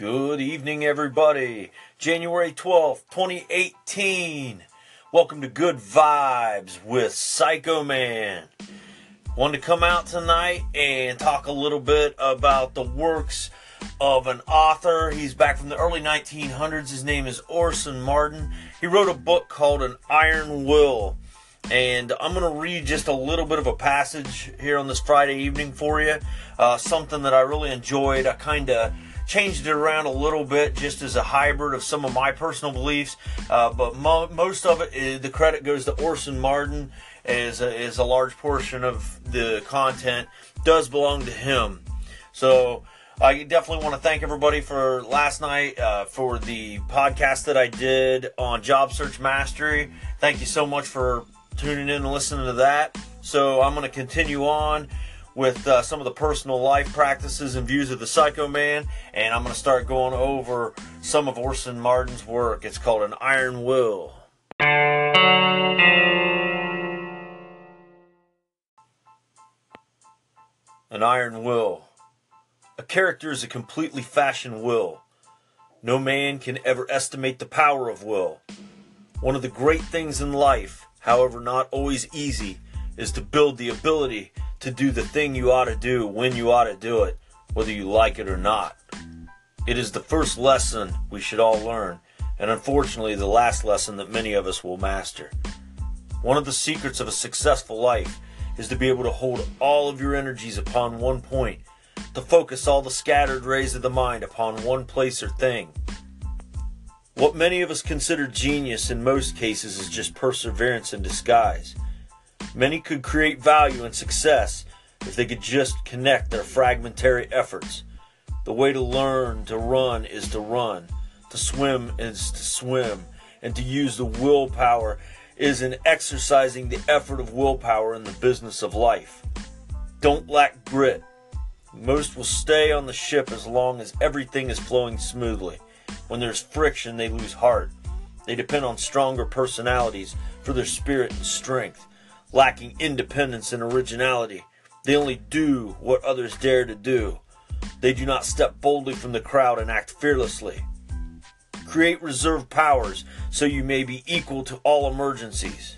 Good evening, everybody. January 12th, 2018. Welcome to Good Vibes with Psycho Man. Wanted to come out tonight and talk a little bit about the works of an author. He's back from the early 1900s. His name is Orson Marden. He wrote a book called An Iron Will. And I'm going to read just a little bit of a passage here on this Friday evening for you. Uh, something that I really enjoyed. I kind of changed it around a little bit just as a hybrid of some of my personal beliefs. Uh, but mo- most of it, is, the credit goes to Orson Marden, as a, as a large portion of the content does belong to him. So I definitely want to thank everybody for last night uh, for the podcast that I did on Job Search Mastery. Thank you so much for tuning in and listening to that. So I'm going to continue on with uh, some of the personal life practices and views of the Psycho Man, and I'm going to start going over some of Orson Marden's work. It's called An Iron Will. An Iron Will. A character is a completely fashioned will. No man can ever estimate the power of will. One of the great things in life, however not always easy, is to build the ability to do the thing you ought to do when you ought to do it, whether you like it or not. It is the first lesson we should all learn, and unfortunately, the last lesson that many of us will master. One of the secrets of a successful life is to be able to hold all of your energies upon one point, to focus all the scattered rays of the mind upon one place or thing. What many of us consider genius in most cases is just perseverance in disguise. Many could create value and success if they could just connect their fragmentary efforts. The way to learn to run is to run, to swim is to swim, and to use the willpower is in exercising the effort of willpower in the business of life. Don't lack grit. Most will stay on the ship as long as everything is flowing smoothly. When there's friction, they lose heart. They depend on stronger personalities for their spirit and strength lacking independence and originality. They only do what others dare to do. They do not step boldly from the crowd and act fearlessly. Create reserve powers so you may be equal to all emergencies.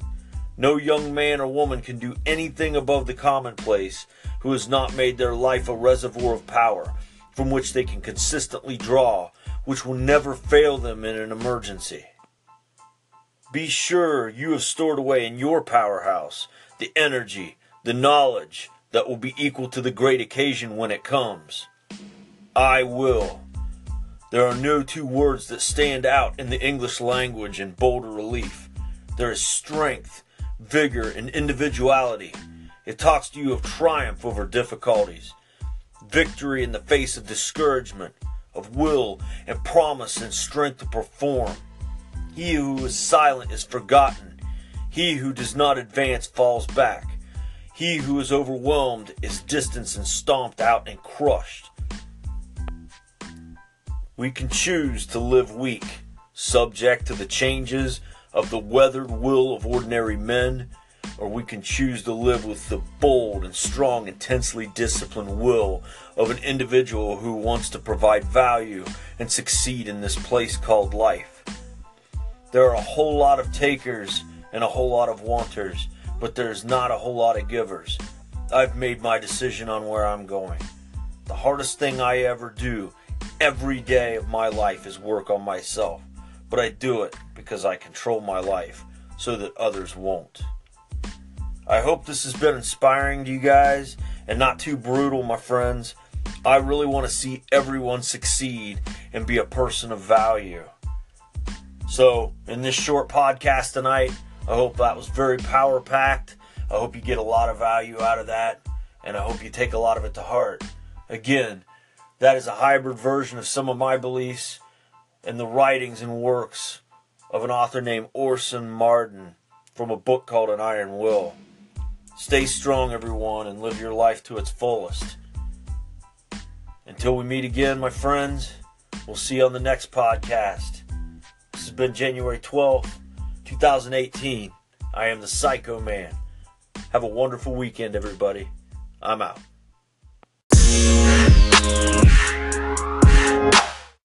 No young man or woman can do anything above the commonplace who has not made their life a reservoir of power from which they can consistently draw, which will never fail them in an emergency. Be sure you have stored away in your powerhouse the energy, the knowledge that will be equal to the great occasion when it comes. I will. There are no two words that stand out in the English language in bolder relief. There is strength, vigor, and individuality. It talks to you of triumph over difficulties, victory in the face of discouragement, of will and promise and strength to perform. He who is silent is forgotten. He who does not advance falls back. He who is overwhelmed is distanced and stomped out and crushed. We can choose to live weak, subject to the changes of the weathered will of ordinary men, or we can choose to live with the bold and strong, intensely disciplined will of an individual who wants to provide value and succeed in this place called life. There are a whole lot of takers and a whole lot of wanters, but there's not a whole lot of givers. I've made my decision on where I'm going. The hardest thing I ever do every day of my life is work on myself, but I do it because I control my life so that others won't. I hope this has been inspiring to you guys and not too brutal, my friends. I really want to see everyone succeed and be a person of value. So, in this short podcast tonight, I hope that was very power packed. I hope you get a lot of value out of that, and I hope you take a lot of it to heart. Again, that is a hybrid version of some of my beliefs and the writings and works of an author named Orson Marden from a book called An Iron Will. Stay strong, everyone, and live your life to its fullest. Until we meet again, my friends, we'll see you on the next podcast has been January 12th, 2018. I am the Psycho Man. Have a wonderful weekend, everybody. I'm out.